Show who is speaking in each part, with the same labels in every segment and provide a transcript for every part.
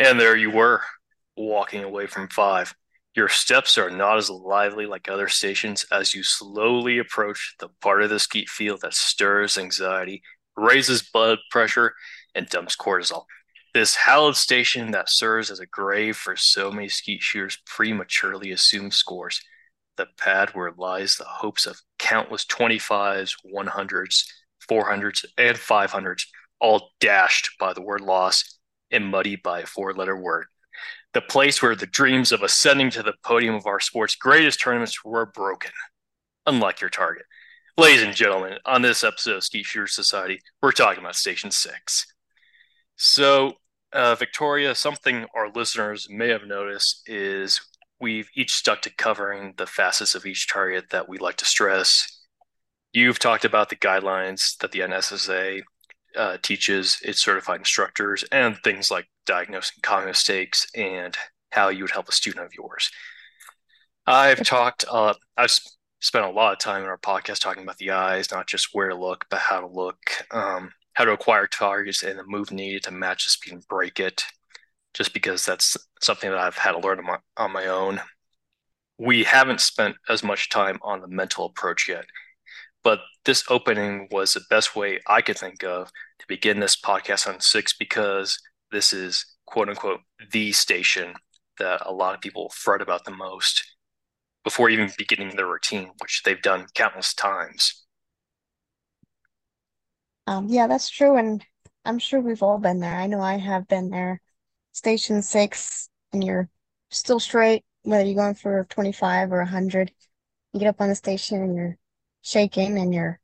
Speaker 1: And there you were, walking away from five. Your steps are not as lively like other stations as you slowly approach the part of the skeet field that stirs anxiety, raises blood pressure, and dumps cortisol. This hallowed station that serves as a grave for so many skeet shooters prematurely assumes scores. The pad where lies the hopes of countless 25s, 100s, 400s, and 500s, all dashed by the word loss and muddied by a four letter word the place where the dreams of ascending to the podium of our sport's greatest tournaments were broken, unlike your target. Ladies and gentlemen, on this episode of Skeet Shooter Society, we're talking about Station 6. So, uh, Victoria, something our listeners may have noticed is we've each stuck to covering the facets of each target that we like to stress. You've talked about the guidelines that the NSSA uh, teaches its certified instructors and things like diagnosing common mistakes and how you would help a student of yours. I've talked, uh, I've spent a lot of time in our podcast talking about the eyes, not just where to look, but how to look, um, how to acquire targets and the move needed to match the speed and break it, just because that's something that I've had to learn on my, on my own. We haven't spent as much time on the mental approach yet. But this opening was the best way I could think of to begin this podcast on six because this is quote unquote the station that a lot of people fret about the most before even beginning their routine, which they've done countless times.
Speaker 2: Um, yeah, that's true. And I'm sure we've all been there. I know I have been there. Station six, and you're still straight, whether you're going for 25 or 100. You get up on the station and you're shaking and you're,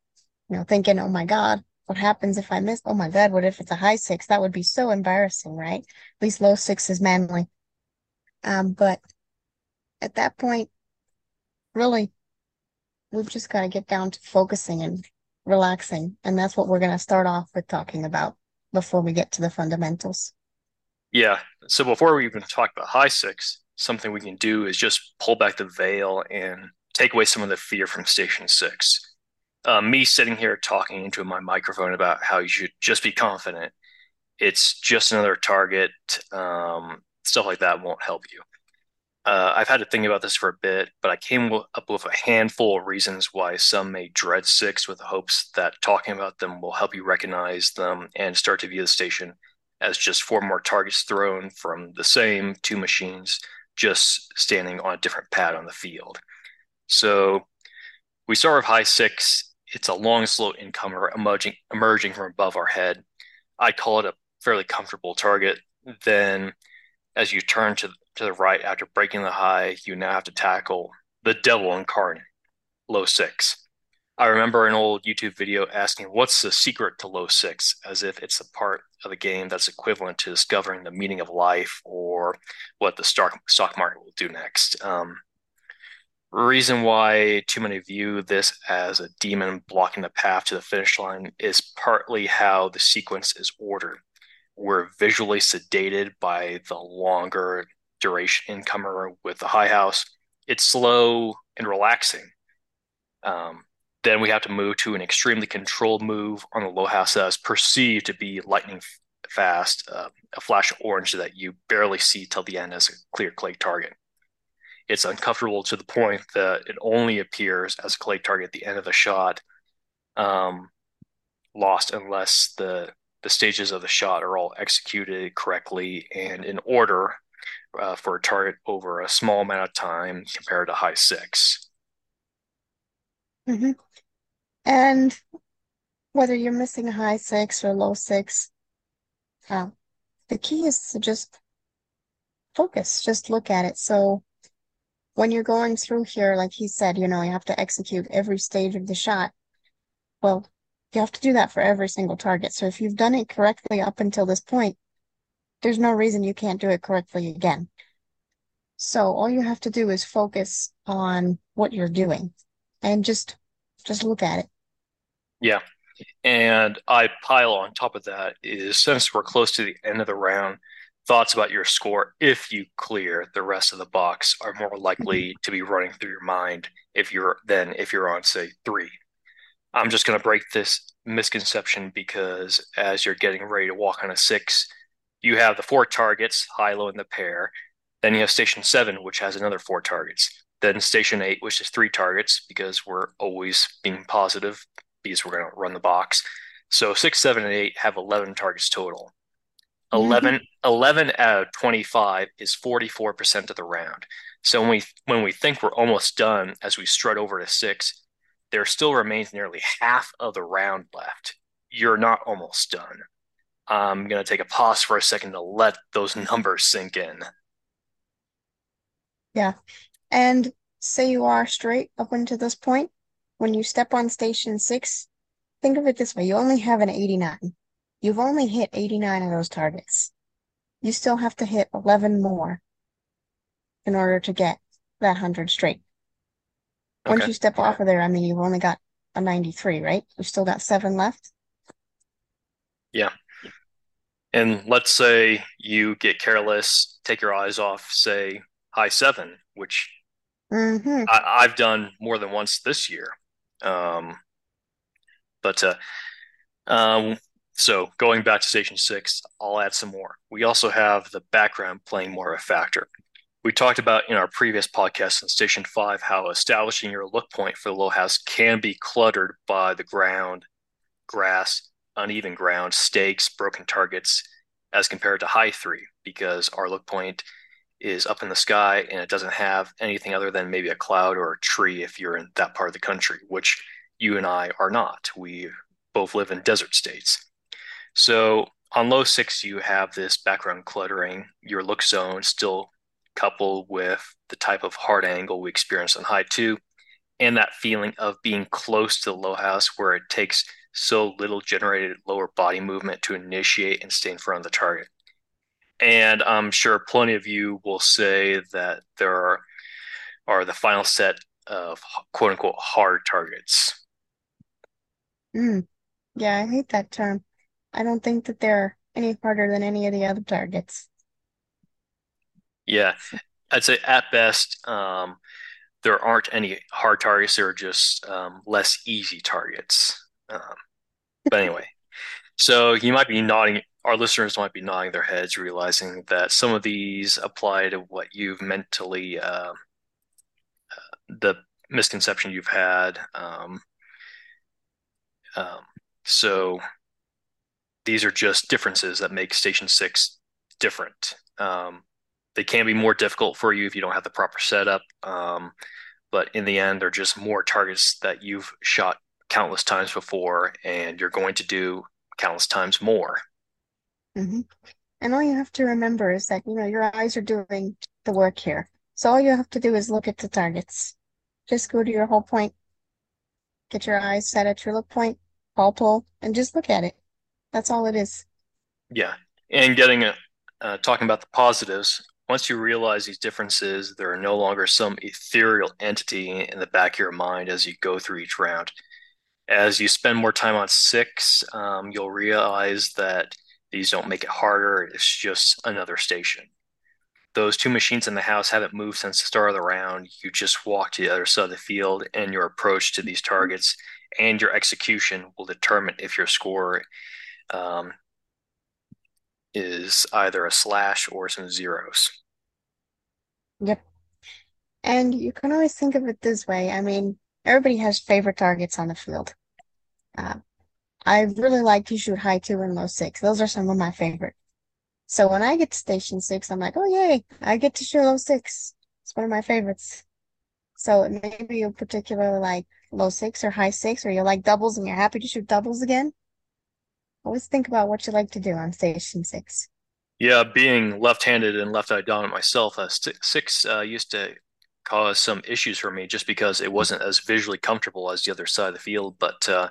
Speaker 2: you know, thinking, oh my God, what happens if I miss? Oh my God, what if it's a high six? That would be so embarrassing, right? At least low six is manly. Um, but at that point, really, we've just got to get down to focusing and relaxing. And that's what we're going to start off with talking about before we get to the fundamentals.
Speaker 1: Yeah. So before we even talk about high six, something we can do is just pull back the veil and take away some of the fear from Station Six. Uh, me sitting here talking into my microphone about how you should just be confident. It's just another target. Um, stuff like that won't help you. Uh, I've had to think about this for a bit, but I came up with a handful of reasons why some may dread six with hopes that talking about them will help you recognize them and start to view the station as just four more targets thrown from the same two machines, just standing on a different pad on the field. So we start with high six. It's a long, slow incomer emerging, emerging from above our head. I call it a fairly comfortable target. Then, as you turn to, to the right after breaking the high, you now have to tackle the devil incarnate, low six. I remember an old YouTube video asking, What's the secret to low six? as if it's a part of the game that's equivalent to discovering the meaning of life or what the stock, stock market will do next. Um, reason why too many view this as a demon blocking the path to the finish line is partly how the sequence is ordered. We're visually sedated by the longer duration incomer with the high house. It's slow and relaxing. Um, then we have to move to an extremely controlled move on the low house that is perceived to be lightning fast, uh, a flash of orange that you barely see till the end as a clear clay target it's uncomfortable to the point that it only appears as a clay target at the end of the shot, um, lost unless the the stages of the shot are all executed correctly and in order uh, for a target over a small amount of time compared to high 6
Speaker 2: mm-hmm. And whether you're missing a high six or low six, uh, the key is to just focus, just look at it. So when you're going through here, like he said, you know, you have to execute every stage of the shot. Well, you have to do that for every single target. So if you've done it correctly up until this point, there's no reason you can't do it correctly again. So all you have to do is focus on what you're doing and just just look at it.
Speaker 1: Yeah. And I pile on top of that is since we're close to the end of the round, thoughts about your score if you clear the rest of the box are more likely mm-hmm. to be running through your mind if you're than if you're on say three i'm just going to break this misconception because as you're getting ready to walk on a six you have the four targets, high, low, and the pair. Then you have station seven, which has another four targets. Then station eight, which is three targets because we're always being positive because we're going to run the box. So six, seven, and eight have 11 targets total. 11, mm-hmm. 11 out of 25 is 44% of the round. So when we when we think we're almost done as we strut over to six, there still remains nearly half of the round left. You're not almost done. I'm going to take a pause for a second to let those numbers sink in.
Speaker 2: Yeah. And say you are straight up until this point, when you step on station six, think of it this way you only have an 89. You've only hit 89 of those targets. You still have to hit 11 more in order to get that 100 straight. Once you step off of there, I mean, you've only got a 93, right? You've still got seven left.
Speaker 1: Yeah. And let's say you get careless, take your eyes off, say high seven, which mm-hmm. I, have done more than once this year. Um, but uh, um, so going back to station six, I'll add some more. We also have the background playing more of a factor. We talked about in our previous podcast on station five how establishing your look point for the low house can be cluttered by the ground, grass, uneven ground, stakes, broken targets, as compared to high three, because our look point is up in the sky and it doesn't have anything other than maybe a cloud or a tree if you're in that part of the country, which you and I are not. We both live in desert states. So on low six, you have this background cluttering, your look zone still coupled with the type of hard angle we experience on high two, and that feeling of being close to the low house where it takes so little generated lower body movement to initiate and stay in front of the target. And I'm sure plenty of you will say that there are, are the final set of quote unquote hard targets.
Speaker 2: Mm. Yeah, I hate that term. I don't think that they're any harder than any of the other targets.
Speaker 1: Yeah, I'd say at best, um, there aren't any hard targets. There are just um, less easy targets. Um, but anyway, so you might be nodding. Our listeners might be nodding their heads, realizing that some of these apply to what you've mentally, uh, uh, the misconception you've had. Um, um, so these are just differences that make Station 6 different. Um, they can be more difficult for you if you don't have the proper setup. Um, but in the end, they're just more targets that you've shot countless times before and you're going to do countless times more.
Speaker 2: Mm-hmm. And all you have to remember is that, you know, your eyes are doing the work here. So all you have to do is look at the targets. Just go to your hold point, get your eyes set at your look point, ball pull, and just look at it. That's all it is.
Speaker 1: Yeah. And getting a, uh, talking about the positives, once you realize these differences, there are no longer some ethereal entity in the back of your mind as you go through each round. As you spend more time on six, um, you'll realize that these don't make it harder. It's just another station. Those two machines in the house haven't moved since the start of the round. You just walk to the other side of the field, and your approach to these targets and your execution will determine if your score um, is either a slash or some zeros.
Speaker 2: Yep. And you can always think of it this way. I mean, everybody has favorite targets on the field. Uh, I really like to shoot high two and low six. Those are some of my favorite. So when I get to station six, I'm like, oh yay, I get to shoot low six. It's one of my favorites. So maybe you particularly like low six or high six, or you like doubles and you're happy to shoot doubles again. Always think about what you like to do on station six.
Speaker 1: Yeah, being left-handed and left-eye dominant myself, uh, six uh, used to cause some issues for me just because it wasn't as visually comfortable as the other side of the field. But uh,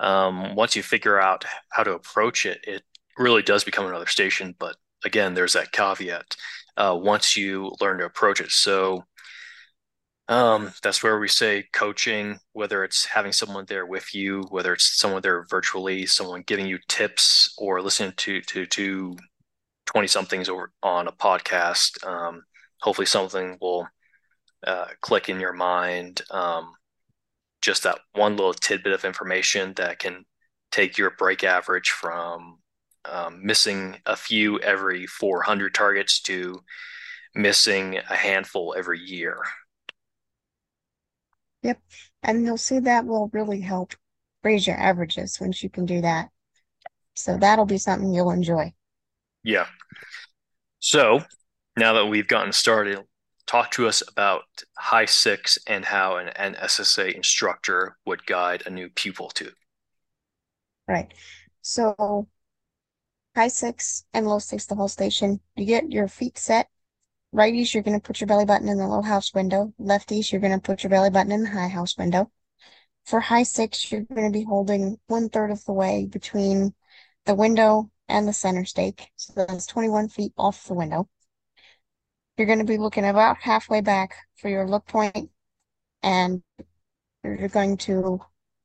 Speaker 1: um, once you figure out how to approach it, it really does become another station. But again, there's that caveat uh, once you learn to approach it. So um, that's where we say coaching, whether it's having someone there with you, whether it's someone there virtually, someone giving you tips, or listening to to to twenty somethings over on a podcast. Um, hopefully, something will uh, click in your mind. Um, just that one little tidbit of information that can take your break average from um, missing a few every 400 targets to missing a handful every year.
Speaker 2: Yep. And you'll see that will really help raise your averages once you can do that. So that'll be something you'll enjoy.
Speaker 1: Yeah. So now that we've gotten started, talk to us about High Six and how an, an NSSA instructor would guide a new pupil to.
Speaker 2: Right. So high six and low six the whole station. You get your feet set. Righties, you're going to put your belly button in the low house window. Lefties, you're going to put your belly button in the high house window. For high six, you're going to be holding one third of the way between the window and the center stake. So that's 21 feet off the window. You're going to be looking about halfway back for your look point, and you're going to,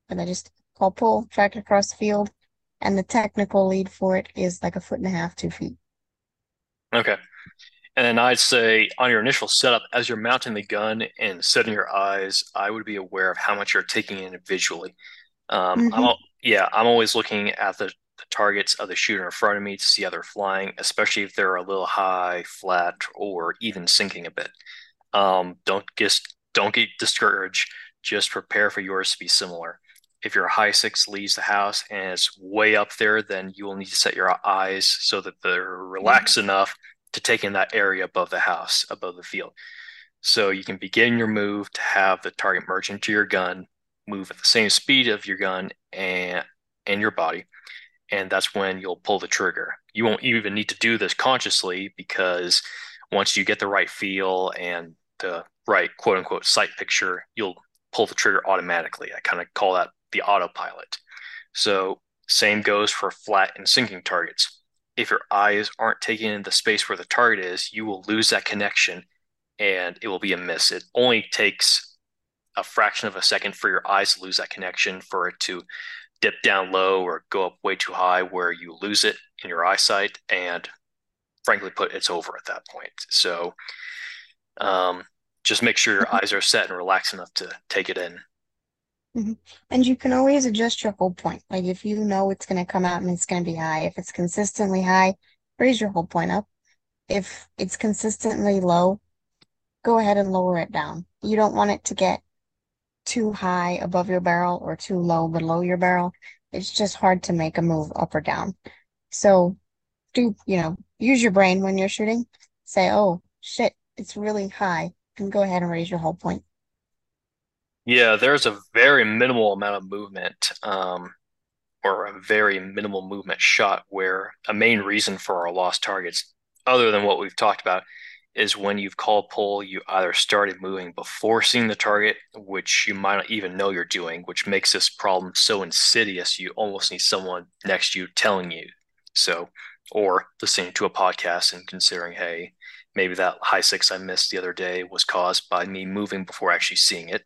Speaker 2: and I just call pull, track it across the field, and the technical lead for it is like a foot and a half, two feet.
Speaker 1: Okay. And then I'd say on your initial setup, as you're mounting the gun and setting your eyes, I would be aware of how much you're taking in visually. Um, mm-hmm. I'm, yeah, I'm always looking at the, the, targets of the shooter in front of me to see how they're flying, especially if they're a little high, flat, or even sinking a bit. Um, don't just don't get discouraged. Just prepare for yours to be similar if your high six leaves the house and it's way up there, then you will need to set your eyes so that they're relaxed mm-hmm. enough to take in that area above the house, above the field. So you can begin your move to have the target merge into your gun, move at the same speed of your gun and and your body. And that's when you'll pull the trigger. You won't even need to do this consciously because once you get the right feel and the right quote unquote sight picture, you'll pull the trigger automatically. I kind of call that the autopilot. So same goes for flat and sinking targets. If your eyes aren't taking in the space where the target is, you will lose that connection and it will be a miss. It only takes a fraction of a second for your eyes to lose that connection for it to dip down low or go up way too high where you lose it in your eyesight and frankly put it's over at that point. So um, just make sure your eyes are set and relaxed enough to take it in
Speaker 2: Mm-hmm. And you can always adjust your hold point. Like if you know it's going to come out and it's going to be high, if it's consistently high, raise your hold point up. If it's consistently low, go ahead and lower it down. You don't want it to get too high above your barrel or too low below your barrel. It's just hard to make a move up or down. So do, you know, use your brain when you're shooting. Say, oh, shit, it's really high. And go ahead and raise your hold point.
Speaker 1: Yeah, there's a very minimal amount of movement, um, or a very minimal movement shot where a main reason for our lost targets, other than what we've talked about, is when you've called pull, you either started moving before seeing the target, which you might not even know you're doing, which makes this problem so insidious you almost need someone next to you telling you. So, or listening to a podcast and considering, hey, maybe that high six I missed the other day was caused by me moving before actually seeing it.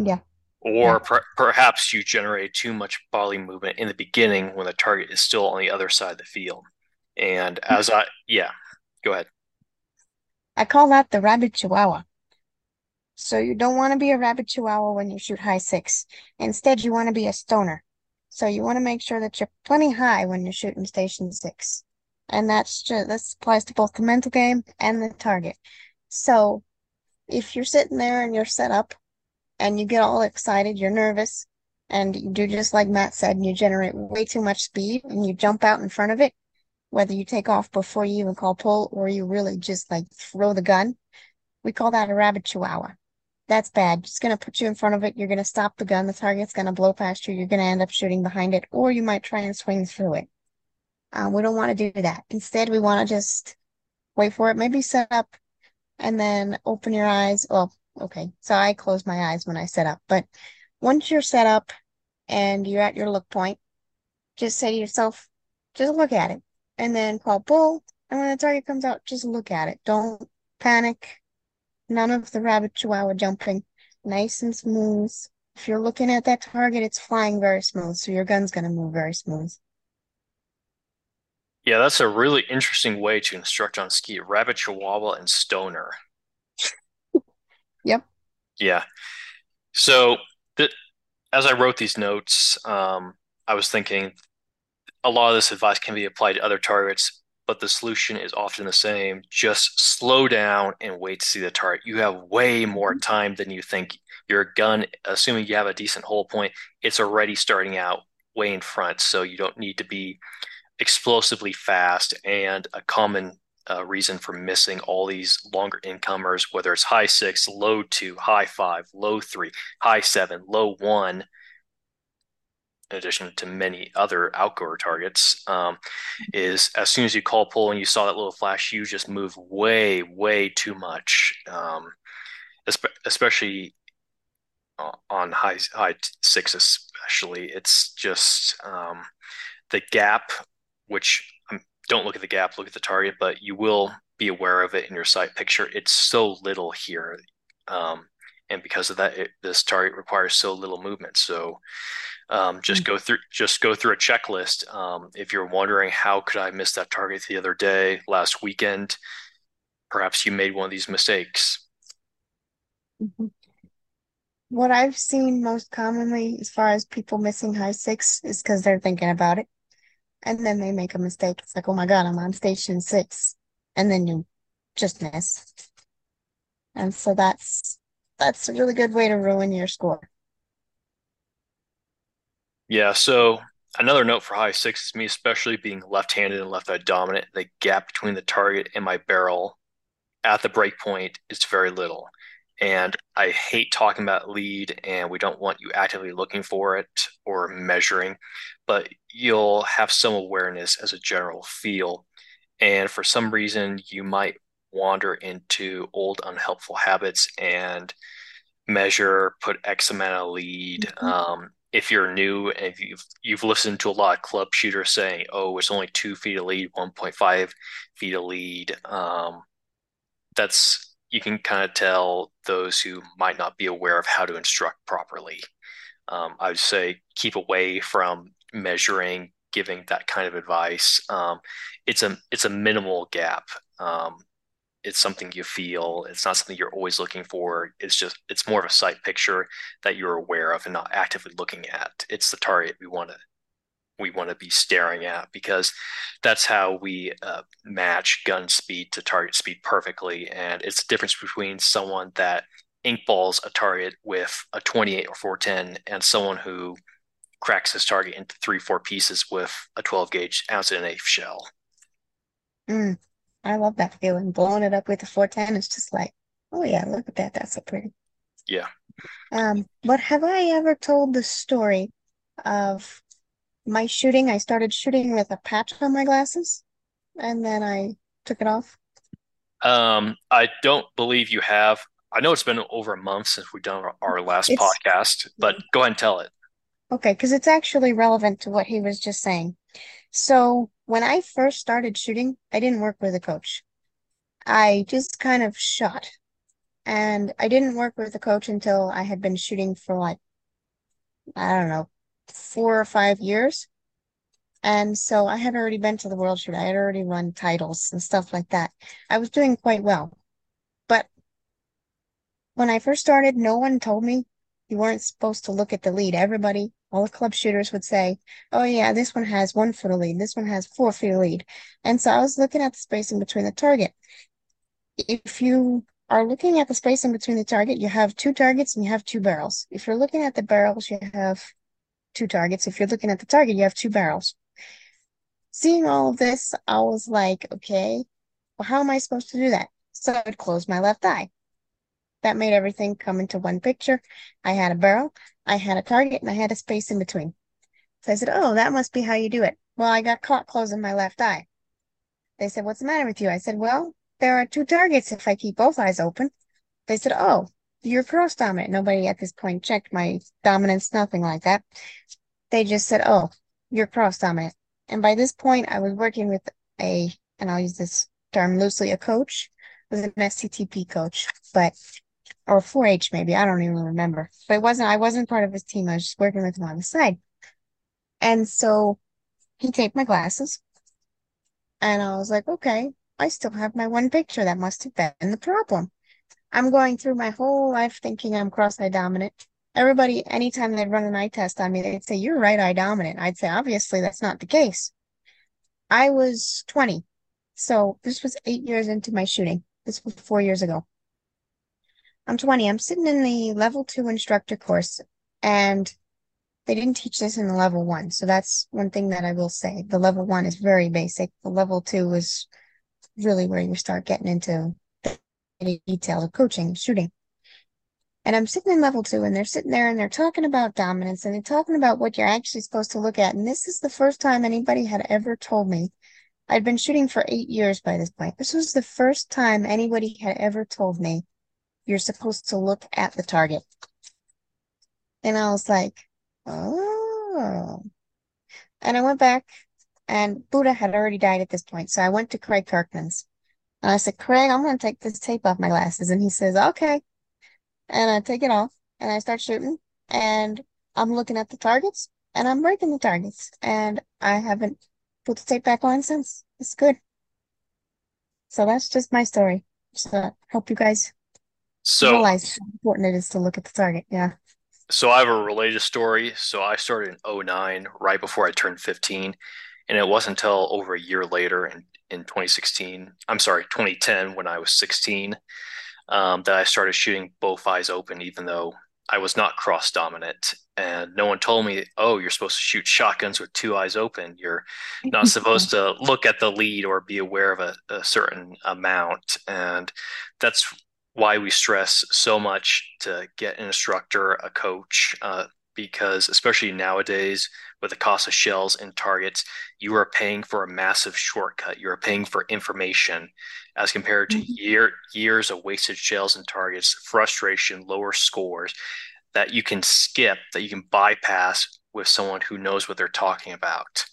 Speaker 2: Yeah.
Speaker 1: Or yeah. per- perhaps you generate too much body movement in the beginning when the target is still on the other side of the field. And hmm. as I, yeah, go ahead.
Speaker 2: I call that the rabbit chihuahua. So you don't want to be a rabbit chihuahua when you shoot high six. Instead, you want to be a stoner. So you want to make sure that you're plenty high when you're shooting station six. And that's just, this applies to both the mental game and the target. So if you're sitting there and you're set up and you get all excited, you're nervous, and you do just like Matt said, and you generate way too much speed and you jump out in front of it, whether you take off before you even call pull or you really just like throw the gun. We call that a rabbit chihuahua. That's bad. It's going to put you in front of it. You're going to stop the gun. The target's going to blow past you. You're going to end up shooting behind it, or you might try and swing through it. Um, we don't want to do that. Instead, we want to just wait for it, maybe set up and then open your eyes. Well, Okay, so I close my eyes when I set up, but once you're set up and you're at your look point, just say to yourself, just look at it and then call pull. And when the target comes out, just look at it. Don't panic. None of the rabbit chihuahua jumping. Nice and smooth. If you're looking at that target, it's flying very smooth. So your gun's going to move very smooth.
Speaker 1: Yeah, that's a really interesting way to instruct on skeet. Rabbit chihuahua and stoner.
Speaker 2: Yep.
Speaker 1: Yeah. So that as I wrote these notes, um, I was thinking a lot of this advice can be applied to other targets, but the solution is often the same. Just slow down and wait to see the target. You have way more time than you think. Your gun, assuming you have a decent hold point, it's already starting out way in front, so you don't need to be explosively fast. And a common uh, reason for missing all these longer incomers, whether it's high six, low two, high five, low three, high seven, low one, in addition to many other outgoer targets, um, is as soon as you call pull and you saw that little flash, you just move way, way too much, um, especially on high high six, especially. It's just um, the gap, which don't look at the gap, look at the target, but you will be aware of it in your sight picture. It's so little here. Um, and because of that, it, this target requires so little movement. So um, just mm-hmm. go through just go through a checklist. Um, if you're wondering how could I miss that target the other day, last weekend, perhaps you made one of these mistakes.
Speaker 2: Mm-hmm. What I've seen most commonly, as far as people missing high six, is because they're thinking about it, and then they make a mistake. It's like, oh my god, I'm on station six, and then you just miss. And so that's that's a really good way to ruin your score.
Speaker 1: Yeah, so another note for high six is me, especially being left-handed and left-eye dominant, the gap between the target and my barrel at the break point is very little. And I hate talking about lead, and we don't want you actively looking for it or measuring, but you'll have some awareness as a general feel. And for some reason, you might wander into old unhelpful habits and measure, put X amount of lead. Mm-hmm. Um, if you're new and if you've you've listened to a lot of club shooters saying, "Oh, it's only two feet of lead, 1.5 feet of lead," um, that's you can kind of tell those who might not be aware of how to instruct properly. Um, I would say keep away from measuring, giving that kind of advice. Um, it's a it's a minimal gap. Um, it's something you feel. It's not something you're always looking for. It's just it's more of a sight picture that you're aware of and not actively looking at. It's the target we want to we want to be staring at because that's how we uh, match gun speed to target speed perfectly. And it's the difference between someone that inkballs a target with a 28 or 410 and someone who cracks his target into three, four pieces with a 12 gauge ounce and an eighth shell.
Speaker 2: Mm. I love that feeling. Blowing it up with the 410 is just like, oh yeah, look at that. That's so pretty.
Speaker 1: Yeah.
Speaker 2: Um, but have I ever told the story of my shooting? I started shooting with a patch on my glasses and then I took it off.
Speaker 1: Um, I don't believe you have. I know it's been over a month since we've done our last it's, podcast, but go ahead and tell it.
Speaker 2: Okay, because it's actually relevant to what he was just saying. So when I first started shooting, I didn't work with a coach. I just kind of shot. And I didn't work with a coach until I had been shooting for like, I don't know, four or five years. And so I had already been to the World Shoot. I had already run titles and stuff like that. I was doing quite well. But when I first started, no one told me you weren't supposed to look at the lead. Everybody all the club shooters would say, oh yeah, this one has one foot of lead, this one has four feet of lead. And so I was looking at the spacing between the target. If you are looking at the spacing between the target, you have two targets and you have two barrels. If you're looking at the barrels, you have two targets. If you're looking at the target, you have two barrels. Seeing all of this, I was like, okay, well, how am I supposed to do that? So I would close my left eye. That made everything come into one picture. I had a barrel, I had a target, and I had a space in between. So I said, Oh, that must be how you do it. Well, I got caught closing my left eye. They said, What's the matter with you? I said, Well, there are two targets if I keep both eyes open. They said, Oh, you're cross dominant. Nobody at this point checked my dominance, nothing like that. They just said, Oh, you're cross dominant. And by this point, I was working with a, and I'll use this term loosely, a coach, was an SCTP coach, but or 4-H maybe. I don't even remember. But it wasn't I wasn't part of his team. I was just working with him on the side. And so he taped my glasses. And I was like, okay, I still have my one picture. That must have been the problem. I'm going through my whole life thinking I'm cross-eye dominant. everybody, anytime they'd run an eye test on me, they'd say, You're right eye dominant. I'd say, Obviously, that's not the case. I was 20. So this was eight years into my shooting. This was four years ago. I'm 20. I'm sitting in the level two instructor course, and they didn't teach this in the level one. So that's one thing that I will say. The level one is very basic. The level two is really where you start getting into the details of coaching, shooting. And I'm sitting in level two, and they're sitting there and they're talking about dominance and they're talking about what you're actually supposed to look at. And this is the first time anybody had ever told me. I'd been shooting for eight years by this point. This was the first time anybody had ever told me you're supposed to look at the target. And I was like, oh. And I went back, and Buddha had already died at this point. So I went to Craig Kirkman's. And I said, Craig, I'm going to take this tape off my glasses. And he says, okay and I take it off and I start shooting and I'm looking at the targets and I'm breaking the targets and I haven't put the tape back on since. It's good. So that's just my story. So hope you guys
Speaker 1: so,
Speaker 2: realize how important it is to look at the target. Yeah.
Speaker 1: So I have a related story. So I started in 09, right before I turned 15. And it wasn't until over a year later in, in 2016, I'm sorry, 2010, when I was 16, um, that I started shooting both eyes open, even though I was not cross dominant. And no one told me, oh, you're supposed to shoot shotguns with two eyes open. You're not supposed to look at the lead or be aware of a, a certain amount. And that's why we stress so much to get an instructor, a coach, uh, because especially nowadays with the cost of shells and targets, you are paying for a massive shortcut. You are paying for information as compared to mm-hmm. year years of wasted shells and targets, frustration, lower scores that you can skip, that you can bypass with someone who knows what they're talking about.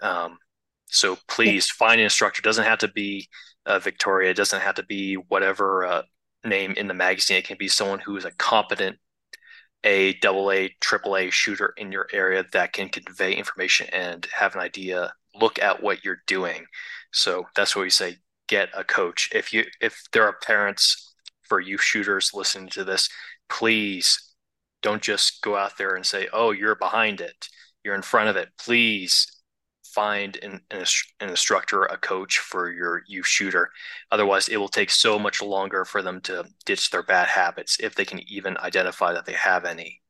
Speaker 1: Um, so please find an instructor. It doesn't have to be uh, Victoria. It doesn't have to be whatever uh, name in the magazine. It can be someone who is a competent a double A, triple A shooter in your area that can convey information and have an idea, look at what you're doing. So that's what we say get a coach. If you if there are parents for you shooters listening to this, please don't just go out there and say, "Oh, you're behind it. You're in front of it." Please find an, an, an, instructor, a coach for your youth shooter. Otherwise, it will take so much longer for them to ditch their bad habits if they can even identify that they have any.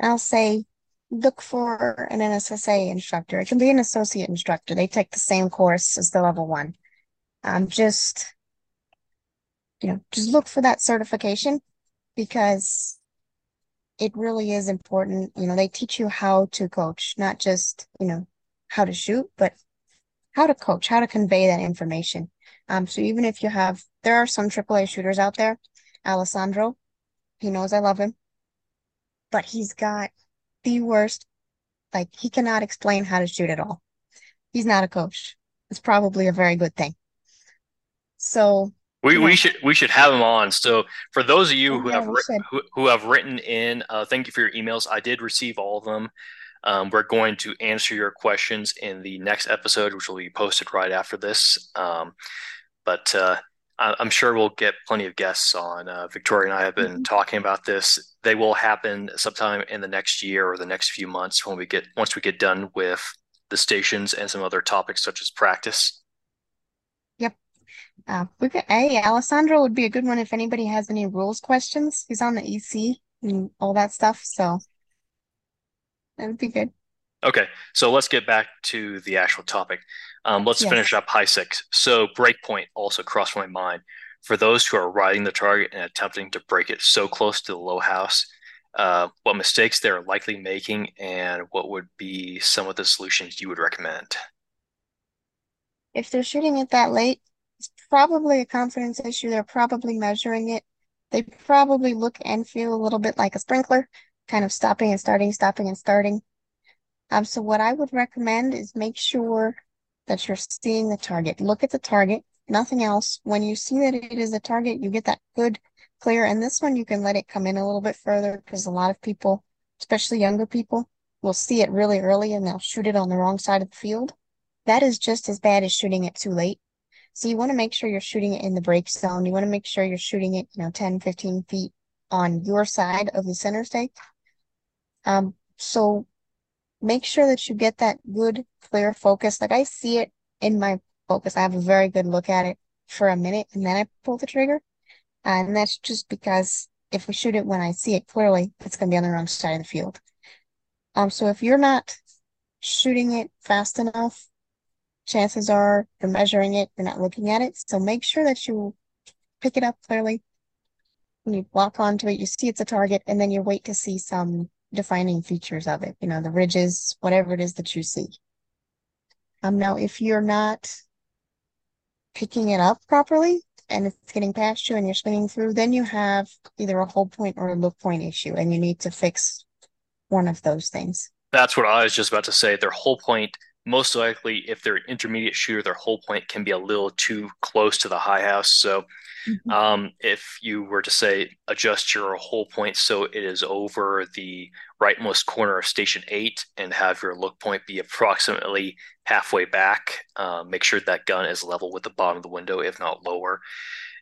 Speaker 2: I'll say look for an NSSA instructor. It can be an associate instructor. They take the same course as the level one. Um, just, you know, just look for that certification because it really is important. You know, they teach you how to coach, not just, you know, how to shoot, but how to coach, how to convey that information. Um, so even if you have, there are some AAA shooters out there. Alessandro, he knows I love him, but he's got the worst, like he cannot explain how to shoot at all. He's not a coach. It's probably a very good thing. So
Speaker 1: we, yeah. we should we should have him on. So for those of you who yeah, have who, who have written in, uh, thank you for your emails. I did receive all of them. Um, we're going to answer your questions in the next episode, which will be posted right after this. Um, but uh, I, am sure we'll get plenty of guests on. Uh, Victoria and I have been mm-hmm. talking about this. They will happen sometime in the next year or the next few months when we get once we get done with the stations and some other topics such as practice.
Speaker 2: Yep. Uh, we could, hey, Alessandro would be a good one if anybody has any rules questions. He's on the EC and all that stuff. So that would be good.
Speaker 1: Okay, so let's get back to the actual topic. Um, let's yes. finish up high six. So breakpoint also crossed my mind. For those who are riding the target and attempting to break it so close to the low house, uh, what mistakes they're likely making, and what would be some of the solutions you would recommend?
Speaker 2: If they're shooting it that late, it's probably a confidence issue. They're probably measuring it. They probably look and feel a little bit like a sprinkler kind of stopping and starting, stopping and starting. Um, so what I would recommend is make sure that you're seeing the target. Look at the target, nothing else. When you see that it is a target, you get that good clear. And this one, you can let it come in a little bit further because a lot of people, especially younger people, will see it really early and they'll shoot it on the wrong side of the field. That is just as bad as shooting it too late. So you want to make sure you're shooting it in the break zone. You want to make sure you're shooting it, you know, 10, 15 feet on your side of the center stake. Um, so make sure that you get that good, clear focus. Like I see it in my focus. I have a very good look at it for a minute and then I pull the trigger. And that's just because if we shoot it when I see it clearly, it's going to be on the wrong side of the field. Um, so if you're not shooting it fast enough, chances are you're measuring it, you're not looking at it. So make sure that you pick it up clearly. When you walk onto it, you see it's a target, and then you wait to see some defining features of it, you know, the ridges, whatever it is that you see. Um, now, if you're not picking it up properly and it's getting past you and you're swinging through, then you have either a hold point or a look point issue, and you need to fix one of those things.
Speaker 1: That's what I was just about to say. Their hold point, most likely, if they're an intermediate shooter, their hold point can be a little too close to the high house. So, mm-hmm. um, if you were to say adjust your hold point so it is over the rightmost corner of station eight and have your look point be approximately halfway back, uh, make sure that gun is level with the bottom of the window, if not lower.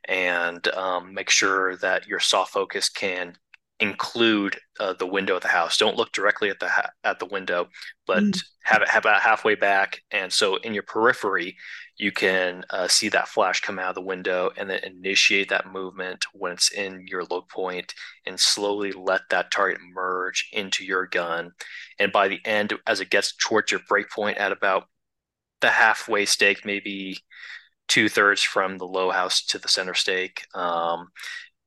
Speaker 1: And um, make sure that your soft focus can include uh, the window of the house. Don't look directly at the ha- at the window, but mm. have it about halfway back. And so in your periphery, you can uh, see that flash come out of the window and then initiate that movement when it's in your look point and slowly let that target merge into your gun. And by the end, as it gets towards your break point at about the halfway stake, maybe two thirds from the low house to the center stake. Um,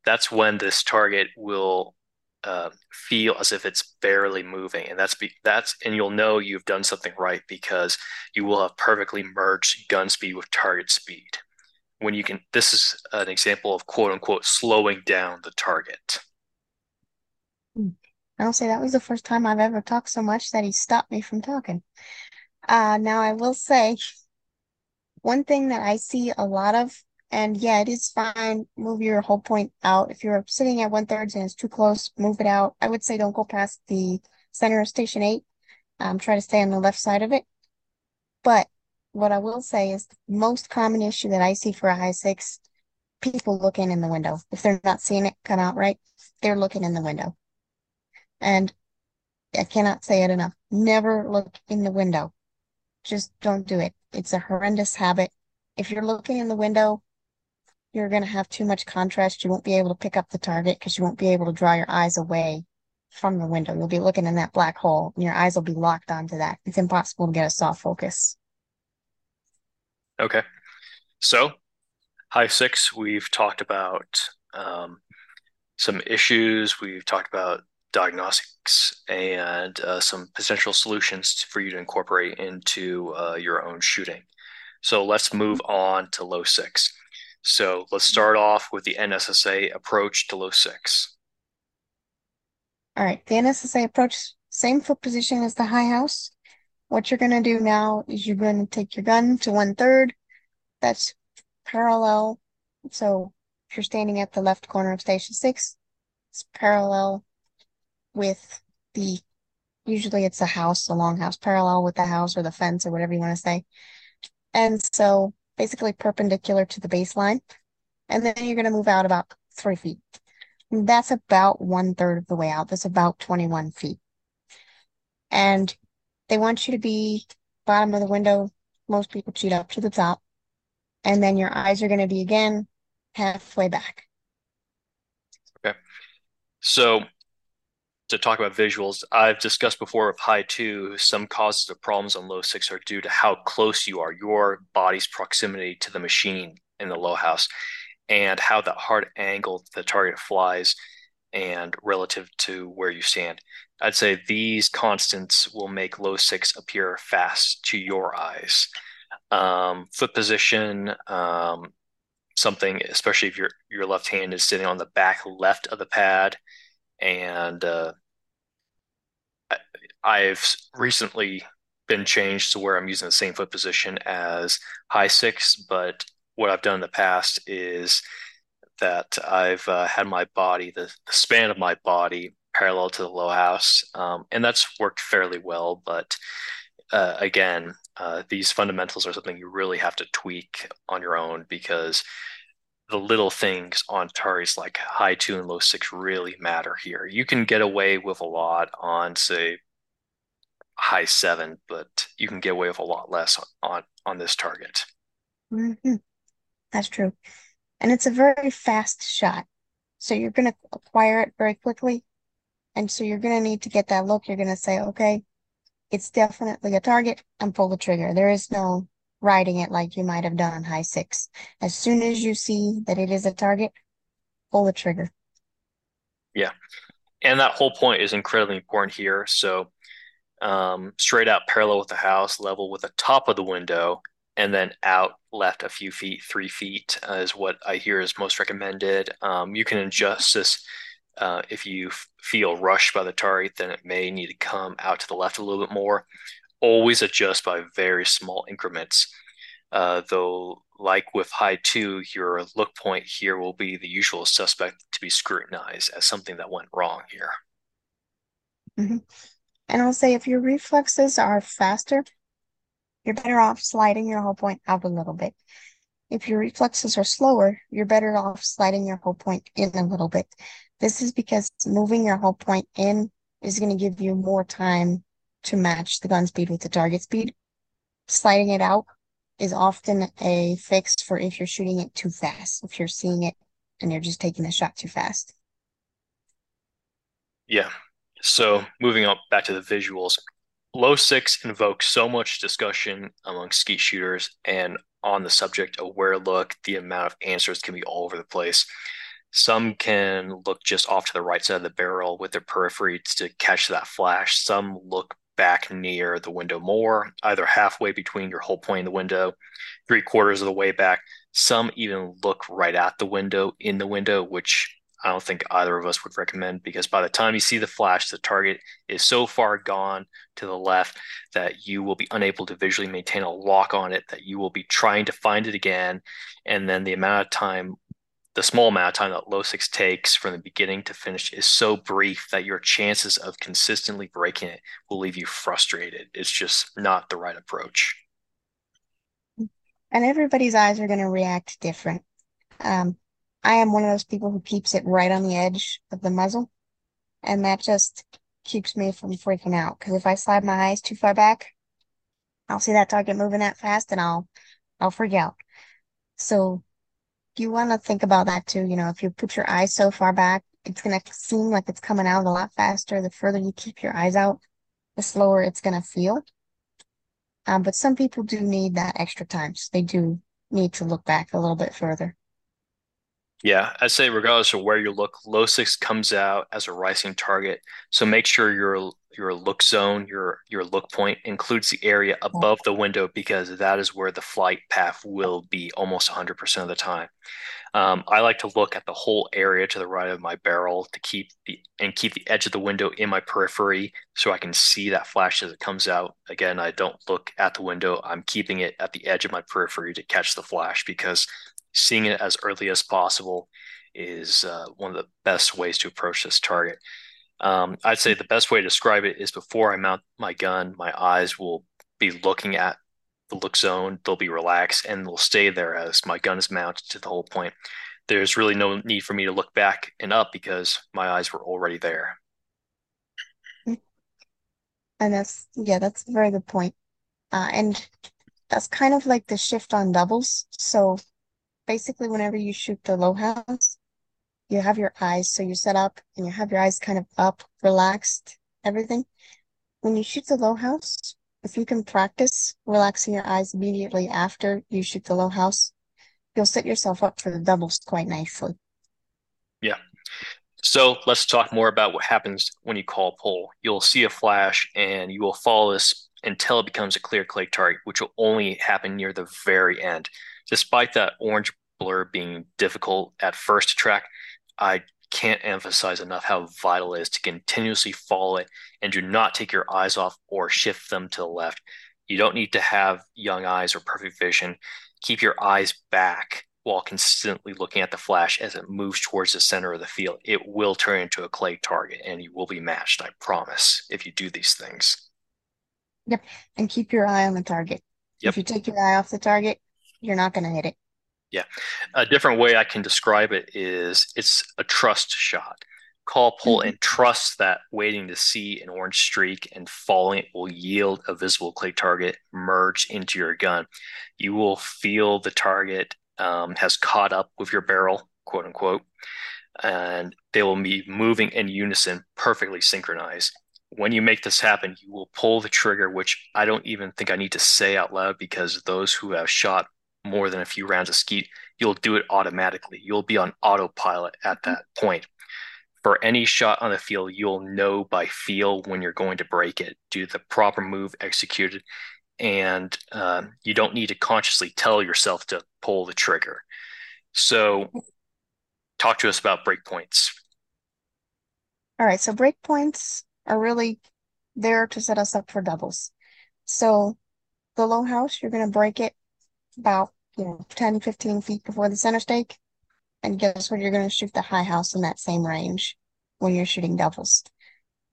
Speaker 1: that's when this target will uh, feel as if it's barely moving, and that's be, that's and you'll know you've done something right because you will have perfectly merged gun speed with target speed. When you can, this is an example of quote unquote slowing down the target.
Speaker 2: I'll say that was the first time I've ever talked so much that he stopped me from talking. Uh, now I will say one thing that I see a lot of and yeah, it is fine. Move your hold point out. If you're sitting at one thirds and it's too close, move it out. I would say don't go past the center of station eight. Um, try to stay on the left side of it. But what I will say is the most common issue that I see for a high six, people looking in the window. If they're not seeing it come out right, they're looking in the window. And I cannot say it enough. Never look in the window. Just don't do it. It's a horrendous habit. If you're looking in the window, you're going to have too much contrast. You won't be able to pick up the target because you won't be able to draw your eyes away from the window. You'll be looking in that black hole and your eyes will be locked onto that. It's impossible to get a soft focus.
Speaker 1: Okay. So, high six, we've talked about um, some issues. We've talked about diagnostics and uh, some potential solutions for you to incorporate into uh, your own shooting. So, let's move on to low six. So let's mm-hmm. start off with the NSSA approach to low six.
Speaker 2: All right, the NSSA approach, same foot position as the high house. What you're going to do now is you're going to take your gun to one third. That's parallel. So if you're standing at the left corner of station six, it's parallel with the, usually it's a house, a long house, parallel with the house or the fence or whatever you want to say. And so basically perpendicular to the baseline. And then you're going to move out about three feet. And that's about one third of the way out. That's about 21 feet. And they want you to be bottom of the window. Most people cheat up to the top. And then your eyes are going to be again halfway back.
Speaker 1: Okay. So to talk about visuals, I've discussed before with high two, some causes of problems on low six are due to how close you are, your body's proximity to the machine in the low house, and how that hard angle the target flies and relative to where you stand. I'd say these constants will make low six appear fast to your eyes. Um, foot position, um, something, especially if your your left hand is sitting on the back left of the pad, and uh, I've recently been changed to where I'm using the same foot position as high six, but what I've done in the past is that I've uh, had my body, the, the, span of my body, parallel to the low house, um, and that's worked fairly well. But uh, again, uh, these fundamentals are something you really have to tweak on your own because the little things on targets like high two and low six really matter here. You can get away with a lot on, say, high seven, but you can get away with a lot less on on this target.
Speaker 2: Mm-hmm. That's true. And it's a very fast shot. So you're going to acquire it very quickly. And so you're going to need to get that look. You're going to say, okay, it's definitely a target and pull the trigger. There is no riding it like you might have done on high six. As soon as you see that it is a target, pull the trigger.
Speaker 1: Yeah. And that hold point is incredibly important here. So um, straight out parallel with the house, level with the top of the window, and then out left a few feet, three feet uh, is what I hear is most recommended. Um, you can adjust this uh, if you f- feel rushed by the target, then it may need to come out to the left a little bit more. Always adjust by very small increments. Uh, though, like with high two, your look point here will be the usual suspect to be scrutinized as something that went wrong here.
Speaker 2: Mm-hmm. And I'll say if your reflexes are faster, you're better off sliding your hold point out a little bit. If your reflexes are slower, you're better off sliding your hold point in a little bit. This is because moving your hold point in is going to give you more time to match the gun speed with the target speed. Sliding it out is often a fix for if you're shooting it too fast, if you're seeing it and you're just taking the shot too fast.
Speaker 1: Yeah. So moving up back to the visuals, Low Six invokes so much discussion among skeet shooters and on the subject of where look, the amount of answers can be all over the place. Some can look just off to the right side of the barrel with their periphery to catch that flash. Some look back near the window more, either halfway between your hold point in the window, three quarters of the way back. Some even look right at the window in the window, which I don't think either of us would recommend because by the time you see the flash, the target is so far gone to the left that you will be unable to visually maintain a lock on it, that you will be trying to find it again. And then the amount of time, the small amount of time that low six takes from the beginning to finish is so brief that your chances of consistently breaking it will leave you frustrated. It's just not the right approach.
Speaker 2: And everybody's eyes are going to react different. Um, I am one of those people who keeps it right on the edge of the muzzle, and that just keeps me from freaking out. Because if I slide my eyes too far back, I'll see that target moving that fast, and I'll I'll freak out. So you want to think about that too. You know, if you put your eyes so far back, it's gonna seem like it's coming out a lot faster. The further you keep your eyes out, the slower it's gonna feel. Um, but some people do need that extra time. So they do need to look back a little bit further.
Speaker 1: Yeah, I'd say regardless of where you look, low six comes out as a rising target. So make sure your your look zone, your your look point includes the area above the window because that is where the flight path will be almost 100% of the time. Um, I like to look at the whole area to the right of my barrel to keep the and keep the edge of the window in my periphery so I can see that flash as it comes out. Again, I don't look at the window. I'm keeping it at the edge of my periphery to catch the flash because seeing it as early as possible is uh, one of the best ways to approach this target. Um, I'd say the best way to describe it is before I mount my gun, my eyes will be looking at the look zone. They'll be relaxed and they'll stay there as my gun is mounted to the hold point. There's really no need for me to look back and up because my eyes were already there.
Speaker 2: And that's, yeah, that's a very good point. Uh, and that's kind of like the shift on doubles. So basically whenever you shoot the low house, you have your eyes, so you set up and you have your eyes kind of up, relaxed, everything. When you shoot the low house, if you can practice relaxing your eyes immediately after you shoot the low house, you'll set yourself up for the doubles quite nicely.
Speaker 1: Yeah. So let's talk more about what happens when you call pull. You'll see a flash and you will follow this until it becomes a clear clay target, which will only happen near the very end. Despite that orange blur being difficult at first to track, I can't emphasize enough how vital it is to continuously follow it and do not take your eyes off or shift them to the left. You don't need to have young eyes or perfect vision. Keep your eyes back while consistently looking at the flash as it moves towards the center of the field. It will turn into a clay target and you will be matched, I promise, if you do these things.
Speaker 2: Yep. And keep your eye on the target. Yep. If you take your eye off the target, you're not going to hit it.
Speaker 1: Yeah. A different way I can describe it is it's a trust shot. Call, pull,
Speaker 2: hmm
Speaker 1: and trust that waiting to see an orange streak and falling will yield a visible clay target merge into your gun. You will feel the target um, has caught up with your barrel, quote unquote, and they will be moving in unison, perfectly synchronized. When you make this happen, you will pull the trigger, which I don't even think I need to say out loud because those who have shot more than a few rounds of skeet, you'll do it automatically. You'll be on autopilot at that point. For any shot on the field, you'll know by feel when you're going to break it, do the proper move executed, and um, you don't need to consciously tell yourself to pull the trigger. So, talk to us about breakpoints.
Speaker 2: All right, so breakpoints are really there to set us up for doubles. So the low house, you're going to break it about, you know, 10, 15 feet before the center stake. And guess what? You're going to shoot the high house in that same range when you're shooting doubles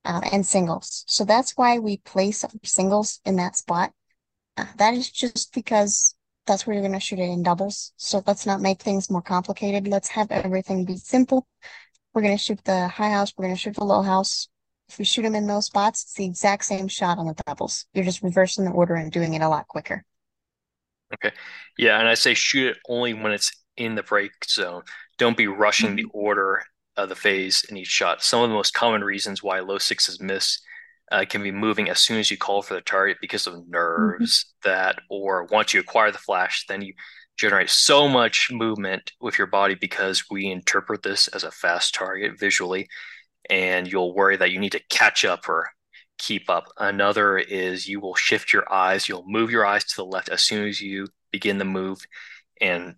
Speaker 2: uh, and singles. So that's why we place singles in that spot. Uh, that is just because that's where you're going to shoot it in doubles. So let's not make things more complicated. Let's have everything be simple. We're going to shoot the high house. We're going to shoot the low house. If we shoot them in those spots, it's the exact same shot on the doubles. You're just reversing the order and doing it a lot quicker.
Speaker 1: Okay. Yeah, and I say shoot it only when it's in the break zone. Don't be rushing the
Speaker 2: Mhm.
Speaker 1: order of the phase in each shot. Some of the most common reasons why low sixes miss uh, can be moving as soon as you call for the target because of
Speaker 2: Mhm.
Speaker 1: nerves that, or once you acquire the flash, then you generate so much movement with your body because we interpret this as a fast target visually, and you'll worry that you need to catch up or keep up. Another is you will shift your eyes, you'll move your eyes to the left as soon as you begin the move, and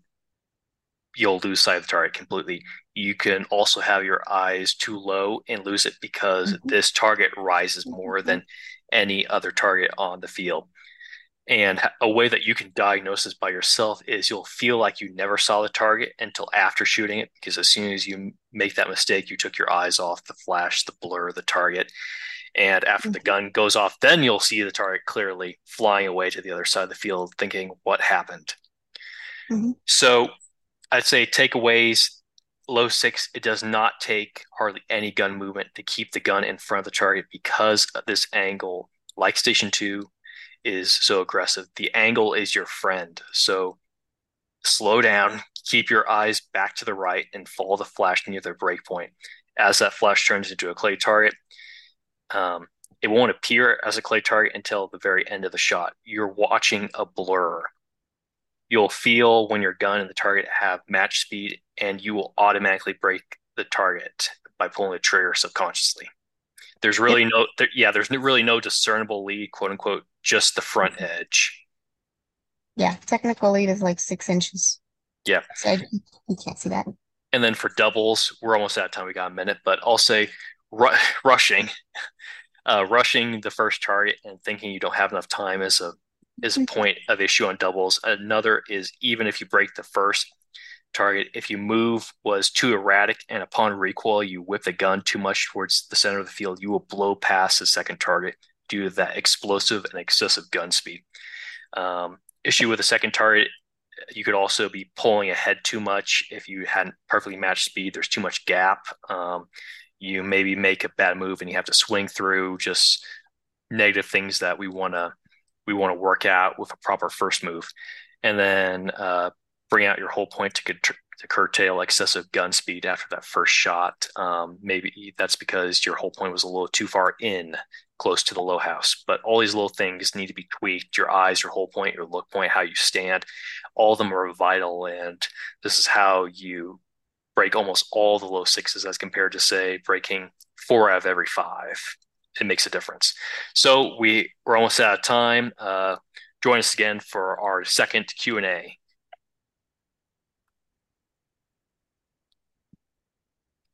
Speaker 1: you'll lose sight of the target completely. You can also have your eyes too low and lose it because
Speaker 2: Mhm.
Speaker 1: this target rises more than any other target on the field. And a way that you can diagnose this by yourself is you'll feel like you never saw the target until after shooting it, because as soon as you make that mistake, you took your eyes off the flash, the blur, the target. And after the
Speaker 2: Mhm.
Speaker 1: gun goes off, then you'll see the target clearly flying away to the other side of the field, thinking, what happened?
Speaker 2: Mhm.
Speaker 1: So I'd say takeaways low six, it does not take hardly any gun movement to keep the gun in front of the target because of this angle, like Station 2, is so aggressive. The angle is your friend. So slow down, keep your eyes back to the right, and follow the flash near the breakpoint. As that flash turns into a clay target, um, it won't appear as a clay target until the very end of the shot. You're watching a blur. You'll feel when your gun and the target have match speed, and you will automatically break the target by pulling the trigger subconsciously. There's really no, there, yeah, there's really no discernible lead, quote unquote, just the front edge.
Speaker 2: Yeah, technical lead is like six inches.
Speaker 1: Yeah.
Speaker 2: So you can't see that.
Speaker 1: And then for doubles, we're almost out of time. We got a minute, but I'll say ru rushing, uh, rushing the first target and thinking you don't have enough time is a is a point of issue on doubles. Another is even if you break the first target, if you move was too erratic and upon recoil you whip the gun too much towards the center of the field, you will blow past the second target due to that explosive and excessive gun speed. Um, issue with the second target, you could also be pulling ahead too much if you hadn't perfectly matched speed. There's too much gap. Um, you maybe make a bad move and you have to swing through just negative things that we want to we want to work out with a proper first move, and then uh, bring out your hold point to, to curtail excessive gun speed after that first shot. Um, maybe that's because your hold point was a little too far in, close to the low house. But all these little things need to be tweaked. Your eyes, your hold point, your look point, how you stand, all of them are vital. And this is how you break almost all the low sixes as compared to say breaking four out of every five it makes a difference. So we we're almost out of time. Uh, join us again for our second Q and A.